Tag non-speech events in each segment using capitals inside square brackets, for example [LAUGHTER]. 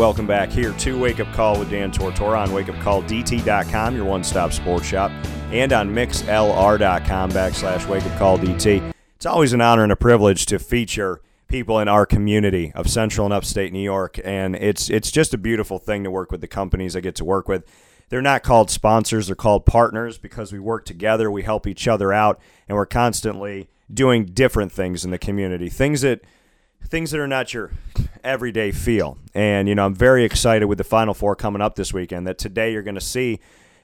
Welcome back here to Wake Up Call with Dan Tortora on wakeupcalldt.com, your one stop sports shop, and on mixlr.com backslash wakeupcalldt. It's always an honor and a privilege to feature people in our community of central and upstate New York, and it's, it's just a beautiful thing to work with the companies I get to work with. They're not called sponsors, they're called partners because we work together, we help each other out, and we're constantly doing different things in the community. Things that things that are not your everyday feel. And, you know, I'm very excited with the Final Four coming up this weekend that today you're going to see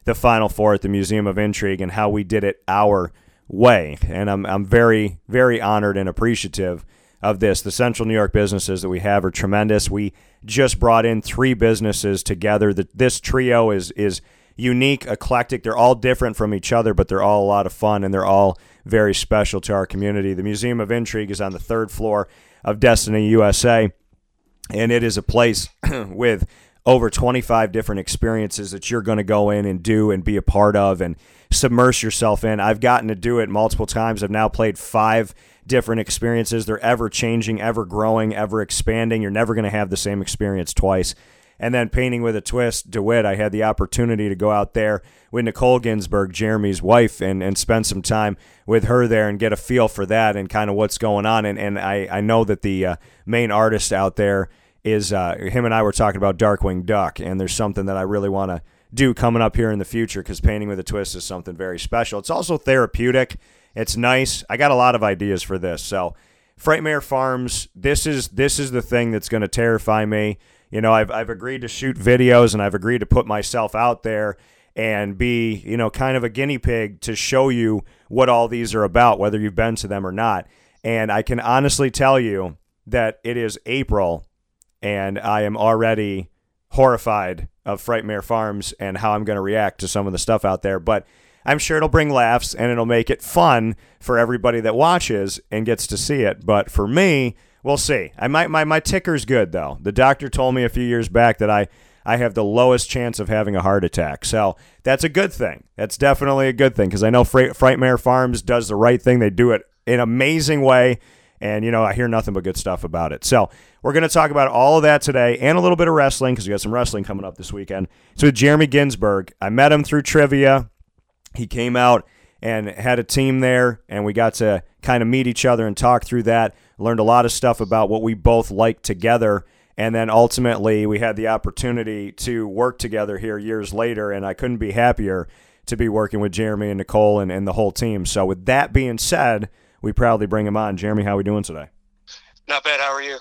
the Final Four at the Museum of Intrigue and how we did it our way. And I'm, I'm very, very honored and appreciative of this. The Central New York businesses that we have are tremendous. We just brought in three businesses together. The, this trio is, is unique, eclectic. They're all different from each other, but they're all a lot of fun and they're all very special to our community. The Museum of Intrigue is on the third floor of Destiny USA. And it is a place [CLEARS THROAT] with over 25 different experiences that you're going to go in and do and be a part of and submerge yourself in. I've gotten to do it multiple times. I've now played five different experiences. They're ever changing, ever growing, ever expanding. You're never going to have the same experience twice. And then painting with a twist, DeWitt, I had the opportunity to go out there with Nicole Ginsburg, Jeremy's wife, and, and spend some time with her there and get a feel for that and kind of what's going on. And, and I, I know that the uh, main artist out there is uh, him and I were talking about Darkwing Duck, and there's something that I really want to do coming up here in the future because painting with a twist is something very special. It's also therapeutic. It's nice. I got a lot of ideas for this. So, Frightmare Farms, this is this is the thing that's going to terrify me you know, I've, I've agreed to shoot videos and I've agreed to put myself out there and be, you know, kind of a guinea pig to show you what all these are about, whether you've been to them or not. And I can honestly tell you that it is April and I am already horrified of Frightmare Farms and how I'm going to react to some of the stuff out there. But I'm sure it'll bring laughs and it'll make it fun for everybody that watches and gets to see it. But for me, We'll see. I might my my ticker's good though. The doctor told me a few years back that I I have the lowest chance of having a heart attack. So that's a good thing. That's definitely a good thing because I know Fright, Frightmare Farms does the right thing. They do it in an amazing way. And, you know, I hear nothing but good stuff about it. So we're going to talk about all of that today and a little bit of wrestling because we got some wrestling coming up this weekend. So with Jeremy Ginsburg, I met him through trivia. He came out and had a team there, and we got to kind of meet each other and talk through that learned a lot of stuff about what we both like together. And then ultimately, we had the opportunity to work together here years later, and I couldn't be happier to be working with Jeremy and Nicole and, and the whole team. So, with that being said, we proudly bring him on. Jeremy, how are we doing today? Not bad. How are you?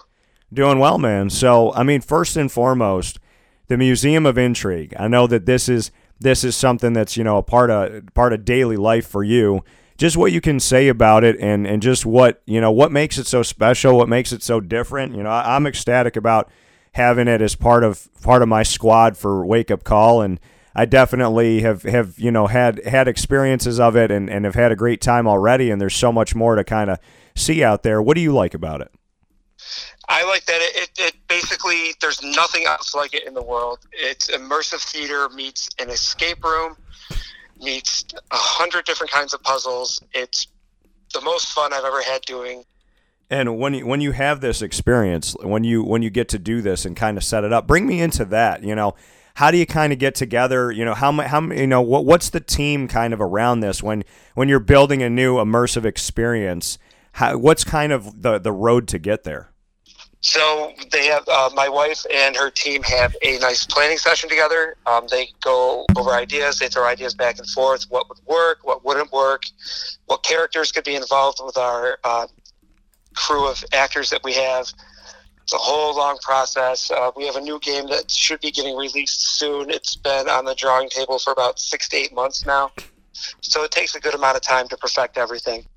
Doing well, man. So, I mean, first and foremost, the Museum of Intrigue. I know that this is this is something that's you know a part of part of daily life for you just what you can say about it and, and just what, you know, what makes it so special, what makes it so different. You know, I, I'm ecstatic about having it as part of part of my squad for Wake Up Call and I definitely have, have you know had had experiences of it and, and have had a great time already and there's so much more to kind of see out there. What do you like about it? I like that it, it, it, basically there's nothing else like it in the world. It's immersive theater meets an escape room meets a hundred different kinds of puzzles. It's the most fun I've ever had doing. And when you when you have this experience, when you when you get to do this and kind of set it up, bring me into that. You know, how do you kind of get together? You know, how how you know what what's the team kind of around this when when you're building a new immersive experience? How, what's kind of the the road to get there? So they have uh, my wife and her team have a nice planning session together. Um, they go over ideas. They throw ideas back and forth. What would work? What wouldn't work? What characters could be involved with our uh, crew of actors that we have? It's a whole long process. Uh, we have a new game that should be getting released soon. It's been on the drawing table for about six to eight months now. So it takes a good amount of time to perfect everything.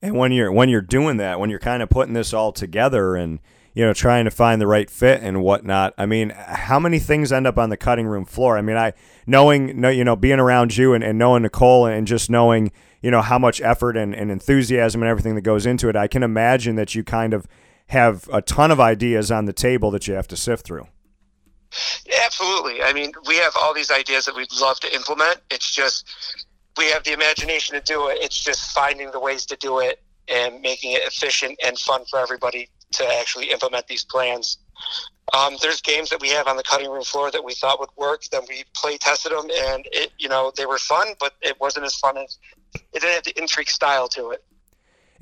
And when you're when you're doing that, when you're kind of putting this all together and you know, trying to find the right fit and whatnot. I mean, how many things end up on the cutting room floor? I mean, I knowing, you know, being around you and, and knowing Nicole and just knowing, you know, how much effort and, and enthusiasm and everything that goes into it, I can imagine that you kind of have a ton of ideas on the table that you have to sift through. Absolutely. I mean, we have all these ideas that we'd love to implement. It's just we have the imagination to do it. It's just finding the ways to do it and making it efficient and fun for everybody to actually implement these plans. Um, there's games that we have on the cutting room floor that we thought would work. Then we play tested them, and it, you know, they were fun, but it wasn't as fun as it didn't have the intrigue style to it.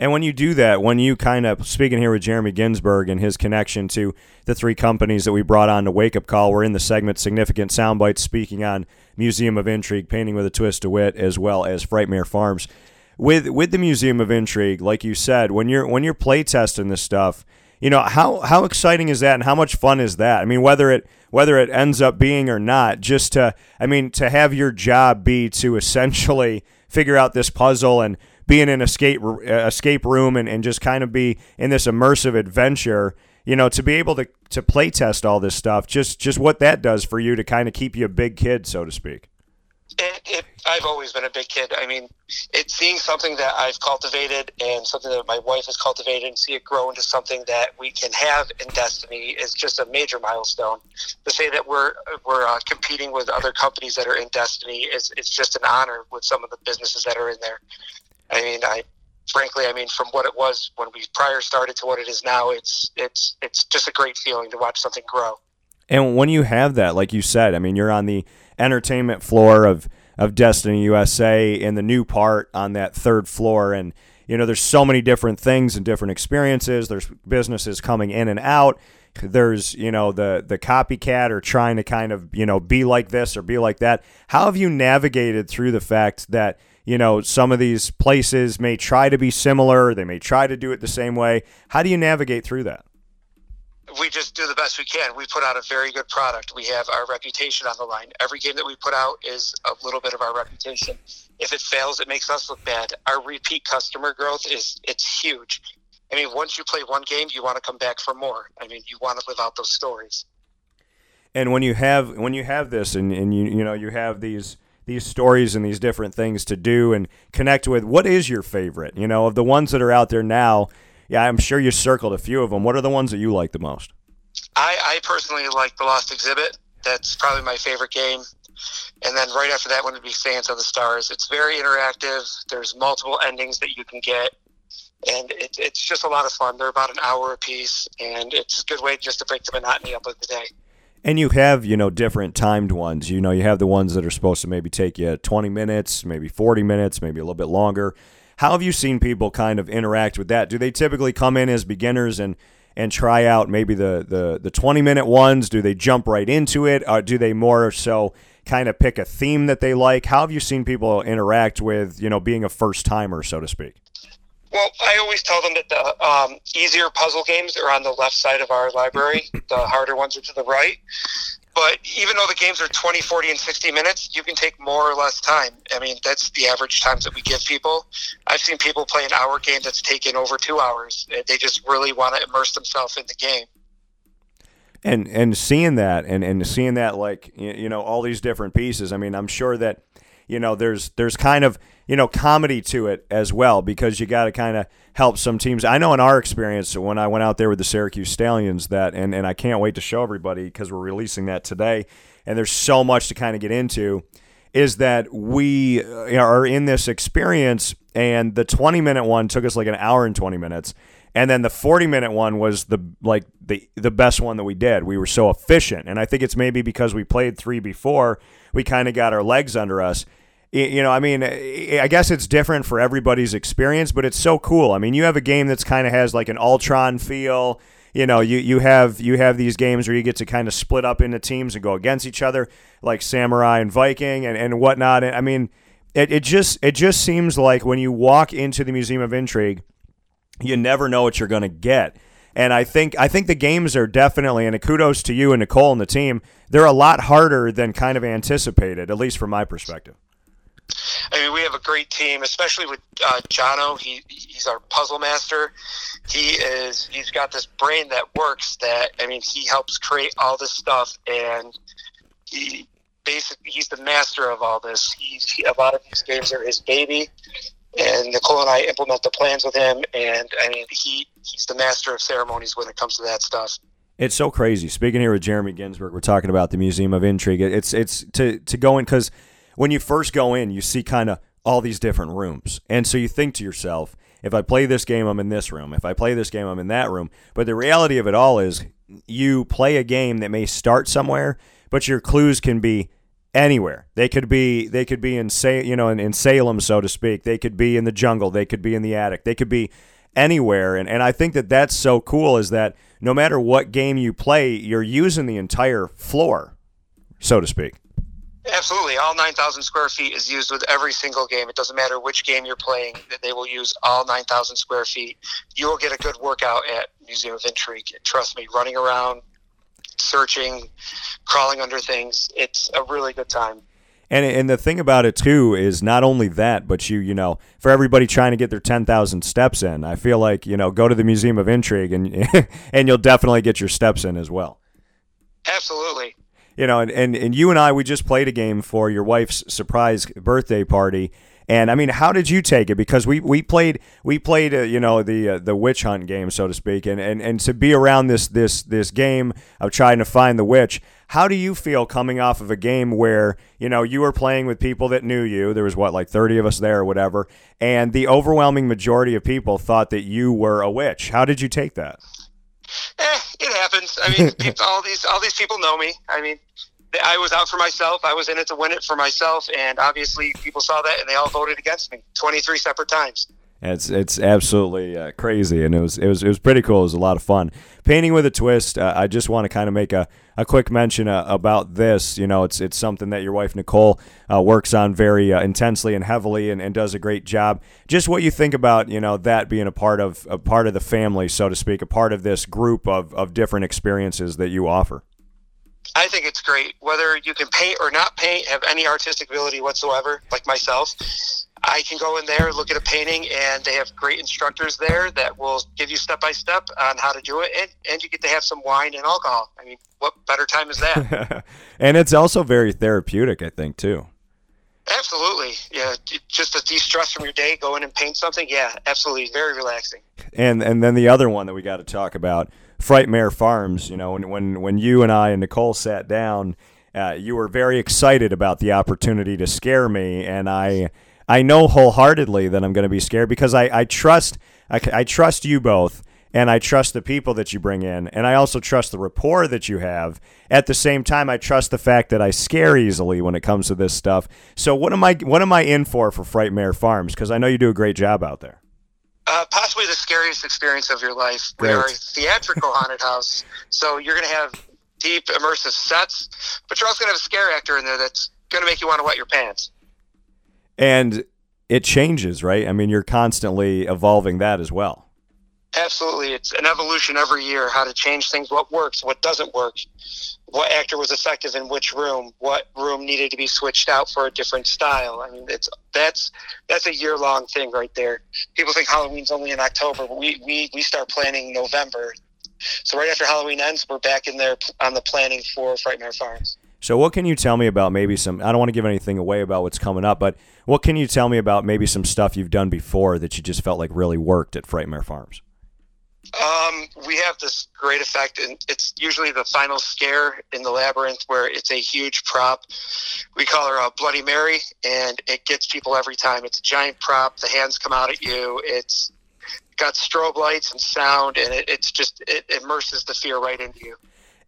And when you do that, when you kind of speaking here with Jeremy Ginsburg and his connection to the three companies that we brought on to Wake Up Call, we're in the segment Significant Soundbites speaking on Museum of Intrigue, Painting with a Twist of Wit, as well as Frightmare Farms. With with the Museum of Intrigue, like you said, when you're when you're play testing this stuff, you know how how exciting is that, and how much fun is that? I mean, whether it whether it ends up being or not, just to I mean to have your job be to essentially [LAUGHS] figure out this puzzle and be in an escape uh, escape room and, and just kind of be in this immersive adventure you know to be able to to play test all this stuff just just what that does for you to kind of keep you a big kid so to speak it, it, I've always been a big kid. I mean, it's seeing something that I've cultivated and something that my wife has cultivated and see it grow into something that we can have in Destiny is just a major milestone. To say that we're we're uh, competing with other companies that are in Destiny is it's just an honor with some of the businesses that are in there. I mean, I frankly, I mean, from what it was when we prior started to what it is now, it's it's it's just a great feeling to watch something grow. And when you have that, like you said, I mean, you're on the entertainment floor of of Destiny USA in the new part on that third floor, and you know, there's so many different things and different experiences. There's businesses coming in and out. There's you know the the copycat or trying to kind of you know be like this or be like that. How have you navigated through the fact that you know, some of these places may try to be similar, they may try to do it the same way. How do you navigate through that? We just do the best we can. We put out a very good product. We have our reputation on the line. Every game that we put out is a little bit of our reputation. If it fails, it makes us look bad. Our repeat customer growth is it's huge. I mean, once you play one game, you want to come back for more. I mean, you want to live out those stories. And when you have when you have this and, and you you know you have these these stories and these different things to do and connect with. What is your favorite? You know, of the ones that are out there now, yeah, I'm sure you circled a few of them. What are the ones that you like the most? I, I personally like The Lost Exhibit. That's probably my favorite game. And then right after that one would be Fans of the Stars. It's very interactive. There's multiple endings that you can get. And it, it's just a lot of fun. They're about an hour a piece, and it's a good way just to break the monotony up of the day. And you have, you know, different timed ones. You know, you have the ones that are supposed to maybe take you 20 minutes, maybe 40 minutes, maybe a little bit longer. How have you seen people kind of interact with that? Do they typically come in as beginners and and try out maybe the the the 20 minute ones? Do they jump right into it? Or do they more so kind of pick a theme that they like? How have you seen people interact with, you know, being a first timer, so to speak? Well, I always tell them that the um, easier puzzle games are on the left side of our library. the harder ones are to the right. But even though the games are 20, 40, and 60 minutes, you can take more or less time. I mean, that's the average times that we give people. I've seen people play an hour game that's taken over two hours. They just really want to immerse themselves in the game. And and seeing that and, and seeing that like you know all these different pieces. I mean, I'm sure that you know there's there's kind of you know, comedy to it as well because you got to kind of help some teams. I know in our experience when I went out there with the Syracuse Stallions that, and, and I can't wait to show everybody because we're releasing that today, and there's so much to kind of get into, is that we uh, are in this experience, and the 20 minute one took us like an hour and 20 minutes. And then the 40 minute one was the like the the best one that we did. We were so efficient. And I think it's maybe because we played 3 before, we kind of got our legs under us you know, I mean, eh, I guess it's different for everybody's experience, but it's so cool. I mean, you have a game that's kind of has like an Ultron feel. You know, you, you have you have these games where you get to kind of split up into teams and go against each other, like Samurai and Viking and, and whatnot. I mean, it, it just it just seems like when you walk into the Museum of Intrigue, you never know what you're going to get. And I think I think the games are definitely, and a kudos to you and Nicole and the team. They're a lot harder than kind of anticipated, at least from my perspective. I mean, we have a great team, especially with uh, Jono. He he's our puzzle master. He is he's got this brain that works. That I mean, he helps create all this stuff, and he basically he's the master of all this. He's he, a lot of these games are his baby, and Nicole and I implement the plans with him. And I mean, he he's the master of ceremonies when it comes to that stuff. It's so crazy. Speaking here with Jeremy Ginsburg, we're talking about the Museum of Intrigue. It's it's to to go in because when you first go in, you see kind of all these different rooms, and so you think to yourself, if I play this game, I'm in this room. If I play this game, I'm in that room. But the reality of it all is, you play a game that may start somewhere, but your clues can be anywhere. They could be they could be in say you know in, in Salem, so to speak. They could be in the jungle. They could be in the attic. They could be anywhere. And and I think that that's so cool is that no matter what game you play, you're using the entire floor, so to speak. Absolutely. All 9,000 square feet is used with every single game. It doesn't matter which game you're playing, they will use all 9,000 square feet. You will get a good workout at Museum of Intrigue. Trust me, running around, searching, crawling under things, it's a really good time. And and the thing about it too is not only that, but you you know for everybody trying to get their ten thousand steps in, I feel like you know go to the Museum of Intrigue and [LAUGHS] and you'll definitely get your steps in as well. Absolutely. You know, and, and, and you and I, we just played a game for your wife's surprise birthday party, and I mean, how did you take it? Because we, we played we played uh, you know the uh, the witch hunt game, so to speak, and, and and to be around this this this game of trying to find the witch. How do you feel coming off of a game where you know you were playing with people that knew you? There was what like thirty of us there or whatever, and the overwhelming majority of people thought that you were a witch. How did you take that? It happens. I mean, [LAUGHS] people, all these all these people know me. I mean, I was out for myself. I was in it to win it for myself, and obviously, people saw that and they all voted against me twenty three separate times. It's it's absolutely uh, crazy, and it was it was it was pretty cool. It was a lot of fun. Painting with a twist. Uh, I just want to kind of make a, a quick mention uh, about this. You know, it's it's something that your wife Nicole uh, works on very uh, intensely and heavily, and, and does a great job. Just what you think about you know that being a part of a part of the family, so to speak, a part of this group of of different experiences that you offer. I think it's great. Whether you can paint or not paint, have any artistic ability whatsoever, like myself, I can go in there, look at a painting, and they have great instructors there that will give you step by step on how to do it, and, and you get to have some wine and alcohol. I mean, what better time is that? [LAUGHS] and it's also very therapeutic, I think, too. Absolutely, yeah. Just to de-stress from your day, go in and paint something. Yeah, absolutely, very relaxing. And and then the other one that we got to talk about, Frightmare Farms. You know, when when when you and I and Nicole sat down, uh, you were very excited about the opportunity to scare me, and I I know wholeheartedly that I'm going to be scared because I, I trust I, I trust you both and I trust the people that you bring in and I also trust the rapport that you have. At the same time, I trust the fact that I scare easily when it comes to this stuff. So what am I what am I in for for Frightmare Farms? Because I know you do a great job out there. Uh, possibly the scariest experience of your life. We are a theatrical haunted house, so you're going to have deep immersive sets, but you're also going to have a scare actor in there that's going to make you want to wet your pants and it changes, right? I mean, you're constantly evolving that as well. Absolutely, it's an evolution every year. How to change things, what works, what doesn't work, what actor was effective in which room, what room needed to be switched out for a different style. I mean, it's that's that's a year long thing right there. People think Halloween's only in October, but we we we start planning November. So right after Halloween ends, we're back in there on the planning for Frightmare Farms. So, what can you tell me about maybe some? I don't want to give anything away about what's coming up, but what can you tell me about maybe some stuff you've done before that you just felt like really worked at Frightmare Farms? Um, we have this great effect, and it's usually the final scare in the labyrinth where it's a huge prop. We call her a Bloody Mary, and it gets people every time. It's a giant prop. The hands come out at you. It's got strobe lights and sound, and it, it's just it immerses the fear right into you.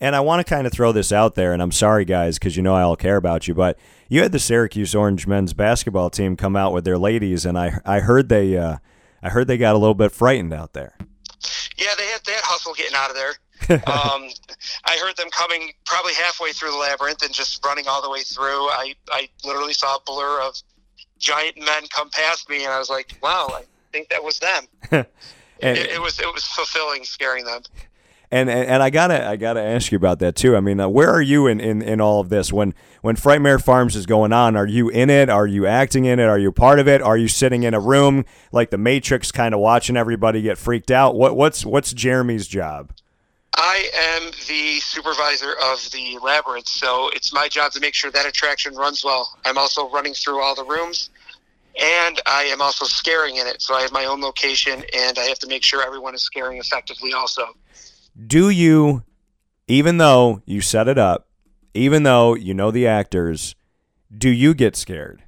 And I want to kind of throw this out there, and I'm sorry, guys, because you know I all care about you, but you had the Syracuse Orange men's basketball team come out with their ladies, and I I heard they uh, I heard they got a little bit frightened out there. Yeah, they had they had hustle getting out of there. [LAUGHS] um, I heard them coming probably halfway through the labyrinth and just running all the way through. I I literally saw a blur of giant men come past me, and I was like, wow, I think that was them. [LAUGHS] and, it, it was it was fulfilling scaring them and, and and I gotta I gotta ask you about that too. I mean, uh, where are you in, in, in all of this? When when Frightmare Farms is going on, are you in it? Are you acting in it? Are you part of it? Are you sitting in a room like the Matrix, kind of watching everybody get freaked out? What what's what's Jeremy's job? I am the supervisor of the labyrinth, so it's my job to make sure that attraction runs well. I'm also running through all the rooms, and I am also scaring in it. So I have my own location, and I have to make sure everyone is scaring effectively. Also, do you, even though you set it up, even though you know the actors, do you get scared?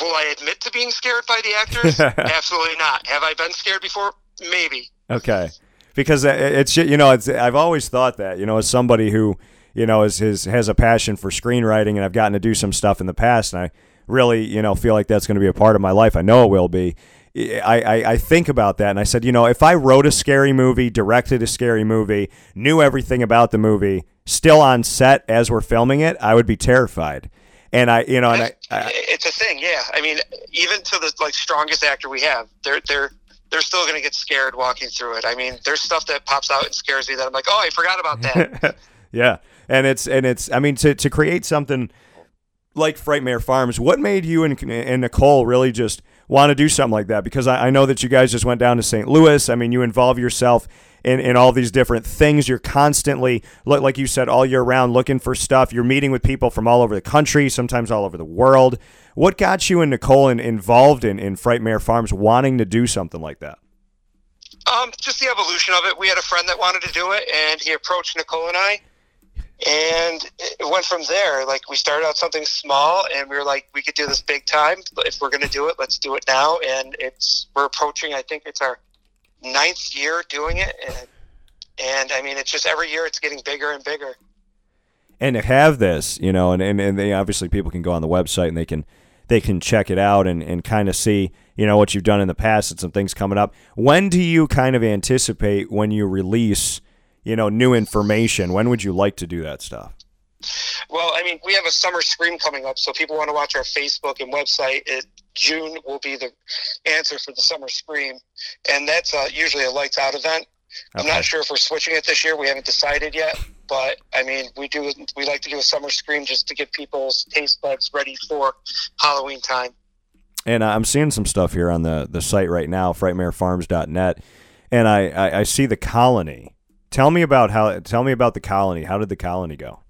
Will I admit to being scared by the actors? [LAUGHS] Absolutely not. Have I been scared before? Maybe. Okay because it's you know it's I've always thought that you know as somebody who you know is, is has a passion for screenwriting and I've gotten to do some stuff in the past and I really you know feel like that's going to be a part of my life. I know it will be. I, I, I think about that and I said, you know, if I wrote a scary movie, directed a scary movie, knew everything about the movie, still on set as we're filming it, I would be terrified. And I, you know, and I, I, it's a thing, yeah. I mean, even to the like strongest actor we have, they're they're they're still going to get scared walking through it. I mean, there's stuff that pops out and scares me that I'm like, oh, I forgot about that. [LAUGHS] yeah, and it's and it's. I mean, to to create something like Frightmare Farms, what made you and, and Nicole really just want to do something like that? Because I, I know that you guys just went down to St. Louis. I mean, you involve yourself in, in all these different things. You're constantly, like you said, all year round looking for stuff. You're meeting with people from all over the country, sometimes all over the world. What got you and Nicole in, involved in, in Frightmare Farms wanting to do something like that? Um, just the evolution of it. We had a friend that wanted to do it, and he approached Nicole and I, and it went from there. Like we started out something small, and we were like, we could do this big time. If we're going to do it, let's do it now. And it's we're approaching. I think it's our ninth year doing it, and, and I mean, it's just every year it's getting bigger and bigger. And to have this, you know, and, and, and they obviously people can go on the website and they can they can check it out and, and kind of see, you know, what you've done in the past and some things coming up. When do you kind of anticipate when you release, you know, new information? When would you like to do that stuff? Well, I mean, we have a summer scream coming up, so people want to watch our Facebook and website. It, June will be the answer for the summer scream, and that's uh, usually a lights out event. Okay. I'm not sure if we're switching it this year. We haven't decided yet, but I mean, we do. We like to do a summer scream just to get people's taste buds ready for Halloween time. And I'm seeing some stuff here on the the site right now, frightmarefarms.net, and I, I I see the colony. Tell me about how. Tell me about the colony. How did the colony go?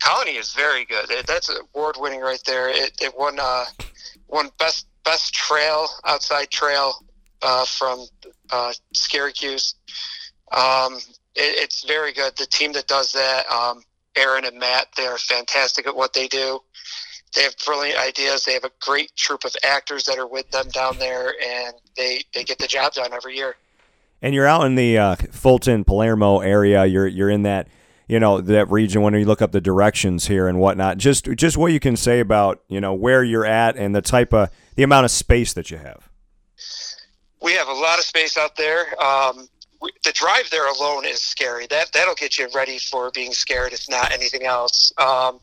Colony is very good. It, that's award winning right there. It, it won uh, won best best trail outside trail uh, from uh. Um, it, it's very good. The team that does that, um, Aaron and Matt, they are fantastic at what they do. They have brilliant ideas. They have a great troop of actors that are with them down there, and they, they get the job done every year. And you're out in the uh, Fulton Palermo area. You're you're in that you know that region when you look up the directions here and whatnot. Just just what you can say about you know where you're at and the type of the amount of space that you have. We have a lot of space out there. Um, we, the drive there alone is scary. That that'll get you ready for being scared, if not anything else. Um,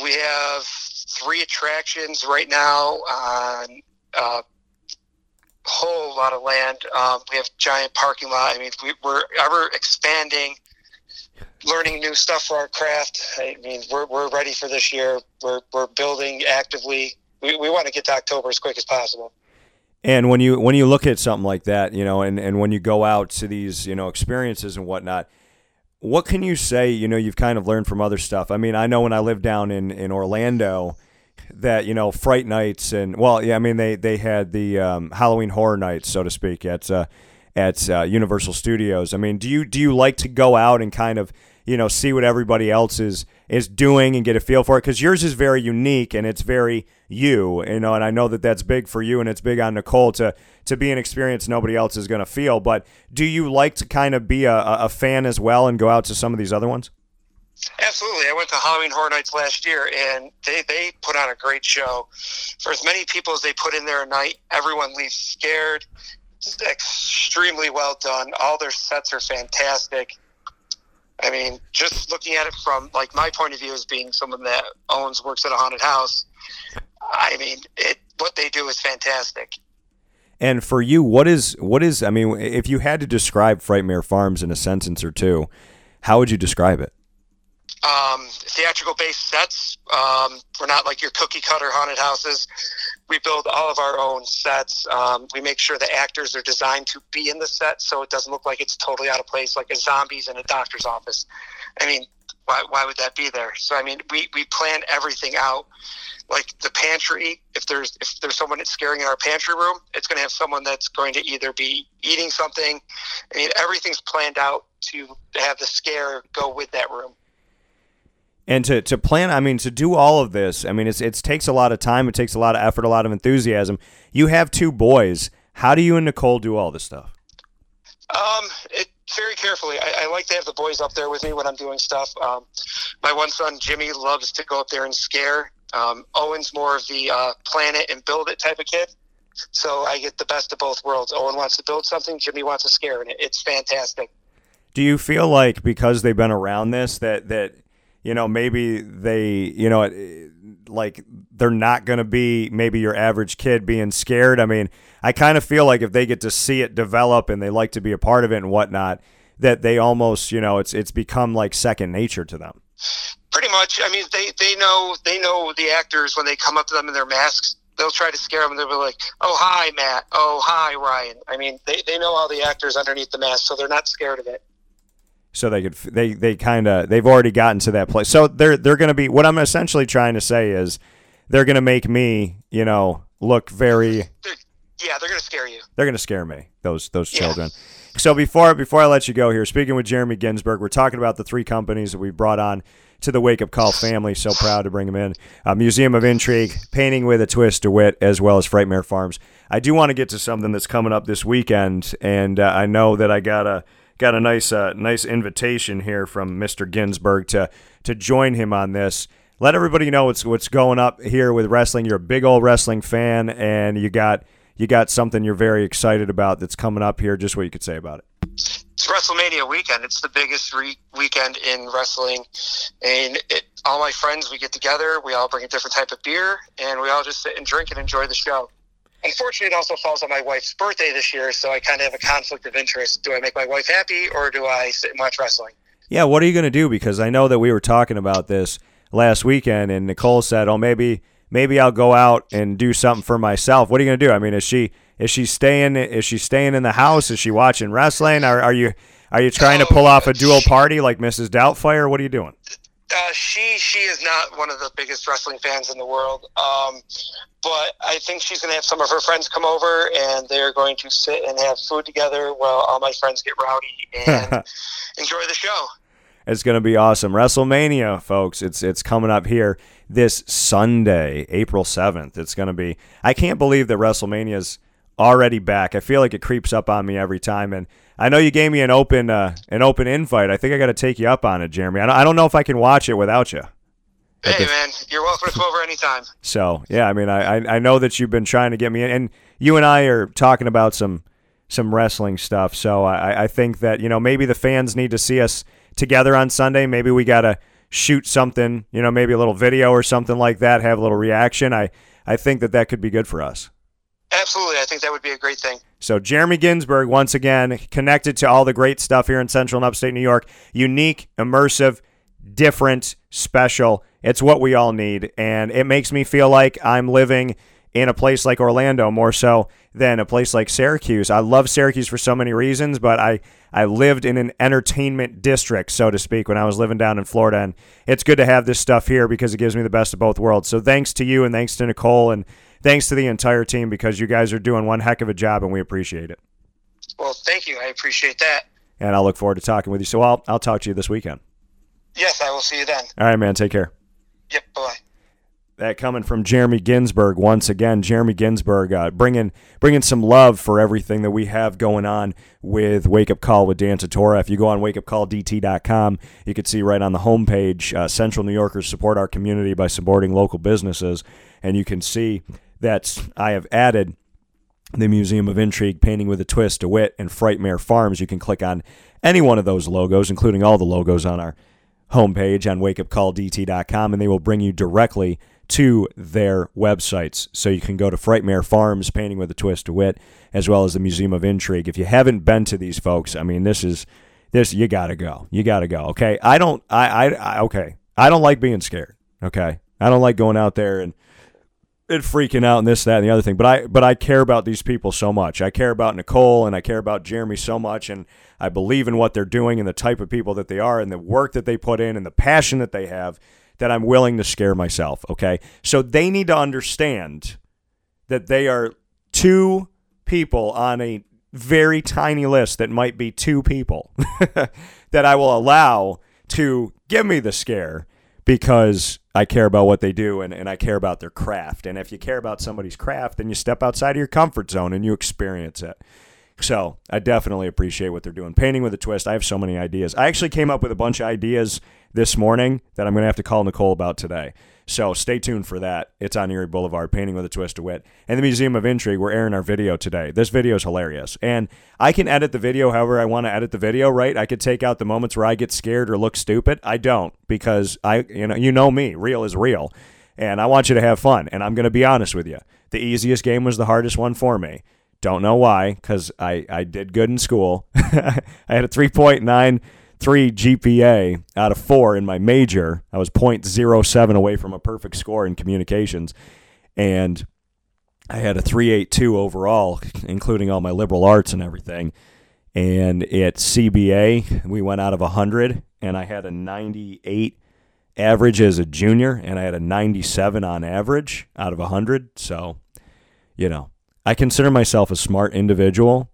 we have three attractions right now on a uh, whole lot of land. Um, we have giant parking lot. I mean, we, we're ever expanding learning new stuff for our craft. I mean, we're, we're ready for this year. We're, we're building actively. We, we want to get to October as quick as possible. And when you when you look at something like that, you know, and, and when you go out to these, you know, experiences and whatnot, what can you say, you know, you've kind of learned from other stuff? I mean, I know when I lived down in, in Orlando that, you know, Fright Nights and well, yeah, I mean they they had the um, Halloween horror nights, so to speak, at uh, at uh, Universal Studios. I mean, do you do you like to go out and kind of you know see what everybody else is is doing and get a feel for it because yours is very unique and it's very you you know and i know that that's big for you and it's big on nicole to to be an experience nobody else is going to feel but do you like to kind of be a, a fan as well and go out to some of these other ones Absolutely. I went to Halloween Horror Nights last year, and they, they put on a great show. For as many people as they put in there a night, everyone leaves scared. It's extremely well done. All their sets are fantastic. I mean, just looking at it from like my point of view as being someone that owns works at a haunted house, I mean, it what they do is fantastic. And for you, what is what is? I mean, if you had to describe Frightmare Farms in a sentence or two, how would you describe it? um, theatrical based sets. Um, we're not like your cookie cutter haunted houses. We build all of our own sets. Um, we make sure the actors are designed to be in the set so it doesn't look like it's totally out of place, like a zombies in a doctor's office. I mean, why, why would that be there? So, I mean, we, we plan everything out. Like the pantry, if there's if there's someone that's scaring in our pantry room, it's going to have someone that's going to either be eating something. I mean, everything's planned out to have the scare go with that room and to, to plan i mean to do all of this i mean it's it takes a lot of time it takes a lot of effort a lot of enthusiasm. You have two boys. How do you and nicole do all this stuff? Um it very carefully. I, I like to have the boys up there with me when i'm doing stuff. Um, my one son jimmy loves to go up there and scare. Um, owen's more of the uh, plan it and build it type of kid. So i get the best of both worlds. Owen wants to build something jimmy wants to scare and it, it's fantastic. Do you feel like because they've been around this that that you know, maybe they, you know, like they're not going to be maybe your average kid being scared. I mean, I kind of feel like if they get to see it develop and they like to be a part of it and whatnot, that they almost, you know, it's it's become like second nature to them. Pretty much. I mean, they they know they know the actors when they come up to them in their masks. They'll try to scare them. They'll be like, "Oh, hi, Matt. Oh, hi, Ryan." I mean, they, they know all the actors underneath the mask, so they're not scared of it so they could they they kind of they've already gotten to that place. So they're they're going to be what I'm essentially trying to say is they're going to make me, you know, look very they're, Yeah, they're going to scare you. They're going to scare me. Those those children. Yeah. So before before I let you go here, speaking with Jeremy Ginsburg, we're talking about the three companies that we brought on to the Wake Up Call family. So proud to bring them in. Uh, Museum of Intrigue, Painting with a Twist of Wit, as well as Frightmare Farms. I do want to get to something that's coming up this weekend, and uh, I know that I got a got a nice uh, nice invitation here from Mr. Ginsburg to to join him on this. Let everybody know what's what's going up here with wrestling. You're a big old wrestling fan, and you got you got something you're very excited about that's coming up here. Just what you could say about it. It's WrestleMania weekend. It's the biggest re- weekend in wrestling, and it, all my friends we get together. We all bring a different type of beer, and we all just sit and drink and enjoy the show. Unfortunately, it also falls on my wife's birthday this year, so I kind of have a conflict of interest. Do I make my wife happy or do I sit and watch wrestling? Yeah, what are you going to do? Because I know that we were talking about this last weekend, and Nicole said, "Oh, maybe maybe I'll go out and do something for myself." What are you going to do? I mean, is she is she staying is she staying in the house? Is she watching wrestling? Are, are you are you trying to pull off a dual party like Mrs. Doubtfire? What are you doing? Uh, she she is not one of the biggest wrestling fans in the world. Um, but I think she's going to have some of her friends come over, and they're going to sit and have food together while all my friends get rowdy and [LAUGHS] enjoy the show. It's going to be awesome. WrestleMania, folks. It's it's coming up here this Sunday, April seventh. It's going to be. I can't believe that WrestleMania's already back. I feel like it creeps up on me every time, and I know you gave me an open uh, an open invite. I think I got to take you up on it, Jeremy. I don't, I don't know if I can watch it without you. Hey man, you're welcome to come over anytime. So yeah, I mean, I, I know that you've been trying to get me in, and you and I are talking about some some wrestling stuff. So I, I think that you know maybe the fans need to see us together on Sunday. Maybe we gotta shoot something, you know, maybe a little video or something like that. Have a little reaction. I I think that that could be good for us. Absolutely, I think that would be a great thing. So Jeremy Ginsburg, once again, connected to all the great stuff here in Central and Upstate New York. Unique, immersive, different, special it's what we all need. And it makes me feel like I'm living in a place like Orlando more so than a place like Syracuse. I love Syracuse for so many reasons, but I, I lived in an entertainment district, so to speak, when I was living down in Florida. And it's good to have this stuff here because it gives me the best of both worlds. So thanks to you and thanks to Nicole and thanks to the entire team because you guys are doing one heck of a job and we appreciate it. Well, thank you. I appreciate that. And I'll look forward to talking with you. So I'll, I'll talk to you this weekend. Yes, I will see you then. All right, man. Take care. Yep. Bye. That coming from Jeremy Ginsburg once again. Jeremy Ginsburg uh, bringing bringing some love for everything that we have going on with Wake Up Call with Dan Tortora. If you go on wakeupcalldt.com, you can see right on the homepage, uh, Central New Yorkers support our community by supporting local businesses, and you can see that I have added the Museum of Intrigue, Painting with a Twist, DeWitt, and Frightmare Farms. You can click on any one of those logos, including all the logos on our homepage on wakeupcalldt.com, and they will bring you directly to their websites. So you can go to Frightmare Farms, Painting with a Twist of Wit, as well as the Museum of Intrigue. If you haven't been to these folks, I mean, this is this you got to go. You got to go. Okay. I don't. I, I. I. Okay. I don't like being scared. Okay. I don't like going out there and and freaking out and this, that, and the other thing. But I but I care about these people so much. I care about Nicole and I care about Jeremy so much and I believe in what they're doing and the type of people that they are and the work that they put in and the passion that they have that I'm willing to scare myself. Okay. So they need to understand that they are two people on a very tiny list that might be two people [LAUGHS] that I will allow to give me the scare because I care about what they do and, and I care about their craft. And if you care about somebody's craft, then you step outside of your comfort zone and you experience it. So I definitely appreciate what they're doing. Painting with a twist. I have so many ideas. I actually came up with a bunch of ideas this morning that I'm going to have to call Nicole about today. So stay tuned for that. It's on Erie Boulevard, Painting with a Twist of Wit. And the Museum of Intrigue, we're airing our video today. This video is hilarious. And I can edit the video however I want to edit the video, right? I could take out the moments where I get scared or look stupid. I don't because I you know you know me, real is real. And I want you to have fun. And I'm going to be honest with you. The easiest game was the hardest one for me. Don't know why, because I, I did good in school. [LAUGHS] I had a 3.9 three GPA out of four in my major. I was 0.07 away from a perfect score in communications. And I had a 382 overall, including all my liberal arts and everything. And at CBA, we went out of 100, and I had a 98 average as a junior, and I had a 97 on average out of 100. So, you know, I consider myself a smart individual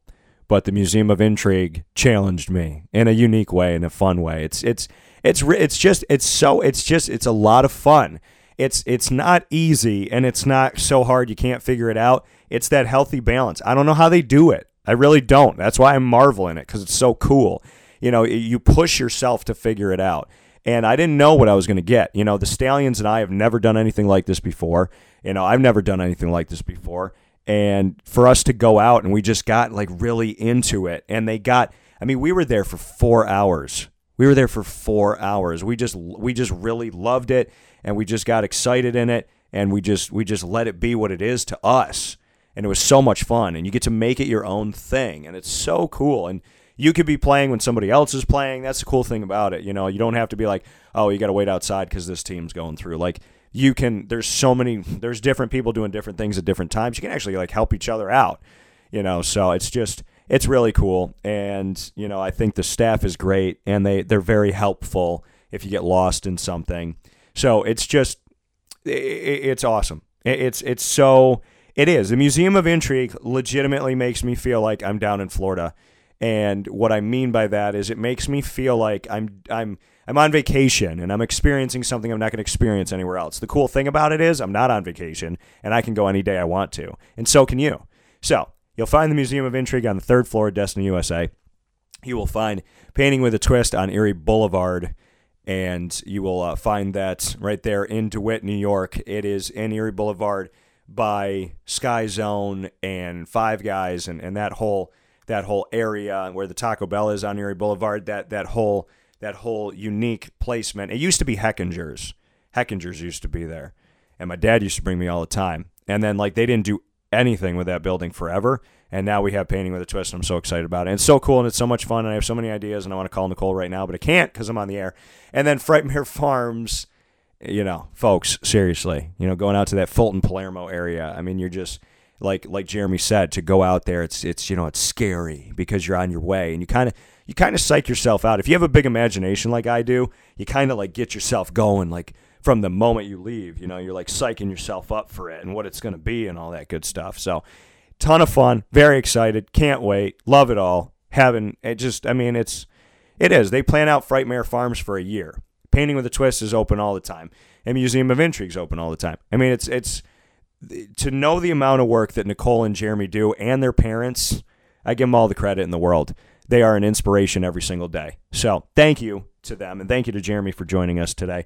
but the Museum of Intrigue challenged me in a unique way, in a fun way. It's it's it's it's just it's so it's just it's a lot of fun. It's it's not easy and it's not so hard you can't figure it out. It's that healthy balance. I don't know how they do it. I really don't. That's why I'm marveling it because it's so cool. You know, you push yourself to figure it out. And I didn't know what I was going to get. You know, the Stallions and I have never done anything like this before. You know, I've never done anything like this before and for us to go out and we just got like really into it. And they got i mean we were there for four hours. We were there for four hours. We just we just really loved it and we just got excited in it and we just we just let it be what it is to us. And it was so much fun and you get to make it your own thing and it's so cool. And you could be playing when somebody else is playing. That's the cool thing about it you know? You don't have to be like oh you got to wait outside because this team's going through. Like you can there's so many there's different people doing different things at different times. You can actually like help each other out you know? So it's just it's really cool. And you know i think the staff is great and they they're very helpful if you get lost in something. So it's just it's awesome. It's it's so it is. The museum of intrigue legitimately makes me feel like i'm down in florida. And what i mean by that is it makes me feel like i'm i'm I'm on vacation and I'm experiencing something I'm not going to experience anywhere else. The cool thing about it is I'm not on vacation and I can go any day I want to, and so can you. So you'll find the Museum of Intrigue on the third floor of Destiny USA. You will find Painting with a Twist on Erie Boulevard, and you will uh, find that right there in DeWitt, New York. It is in Erie Boulevard by Sky Zone and Five Guys and, and that whole that whole area where the Taco Bell is on Erie Boulevard. That that whole that whole unique placement. It used to be Hechinger's. Hechinger's used to be there. And my dad used to bring me all the time. And then like they didn't do anything with that building forever. And now we have painting with a twist. And I'm so excited about it. And it's so cool and it's so much fun. And I have so many ideas. And I want to call Nicole right now, but I can't because I'm on the air. And then Frightmare [LAUGHS] Farms, you know, folks, seriously, you know, going out to that Fulton Palermo area. I mean, you're just like like Jeremy said, to go out there, it's it's you know, it's scary because you're on your way and you kind of you kind of psych yourself out. If you have a big imagination like I do, you kind of like get yourself going like from the moment you leave. You know, you're like psyching yourself up for it and what it's going to be and all that good stuff. So, ton of fun. Very excited. Can't wait. Love it all. Having it just, I mean, it's, it is. They plan out Frightmare Farms for a year. Painting with a Twist is open all the time, and Museum of Intrigue's open all the time. I mean, it's it's to know the amount of work that Nicole and Jeremy do and their parents. I give them all the credit in the world they are an inspiration every single day. So thank you to them, and thank you to Jeremy for joining us today.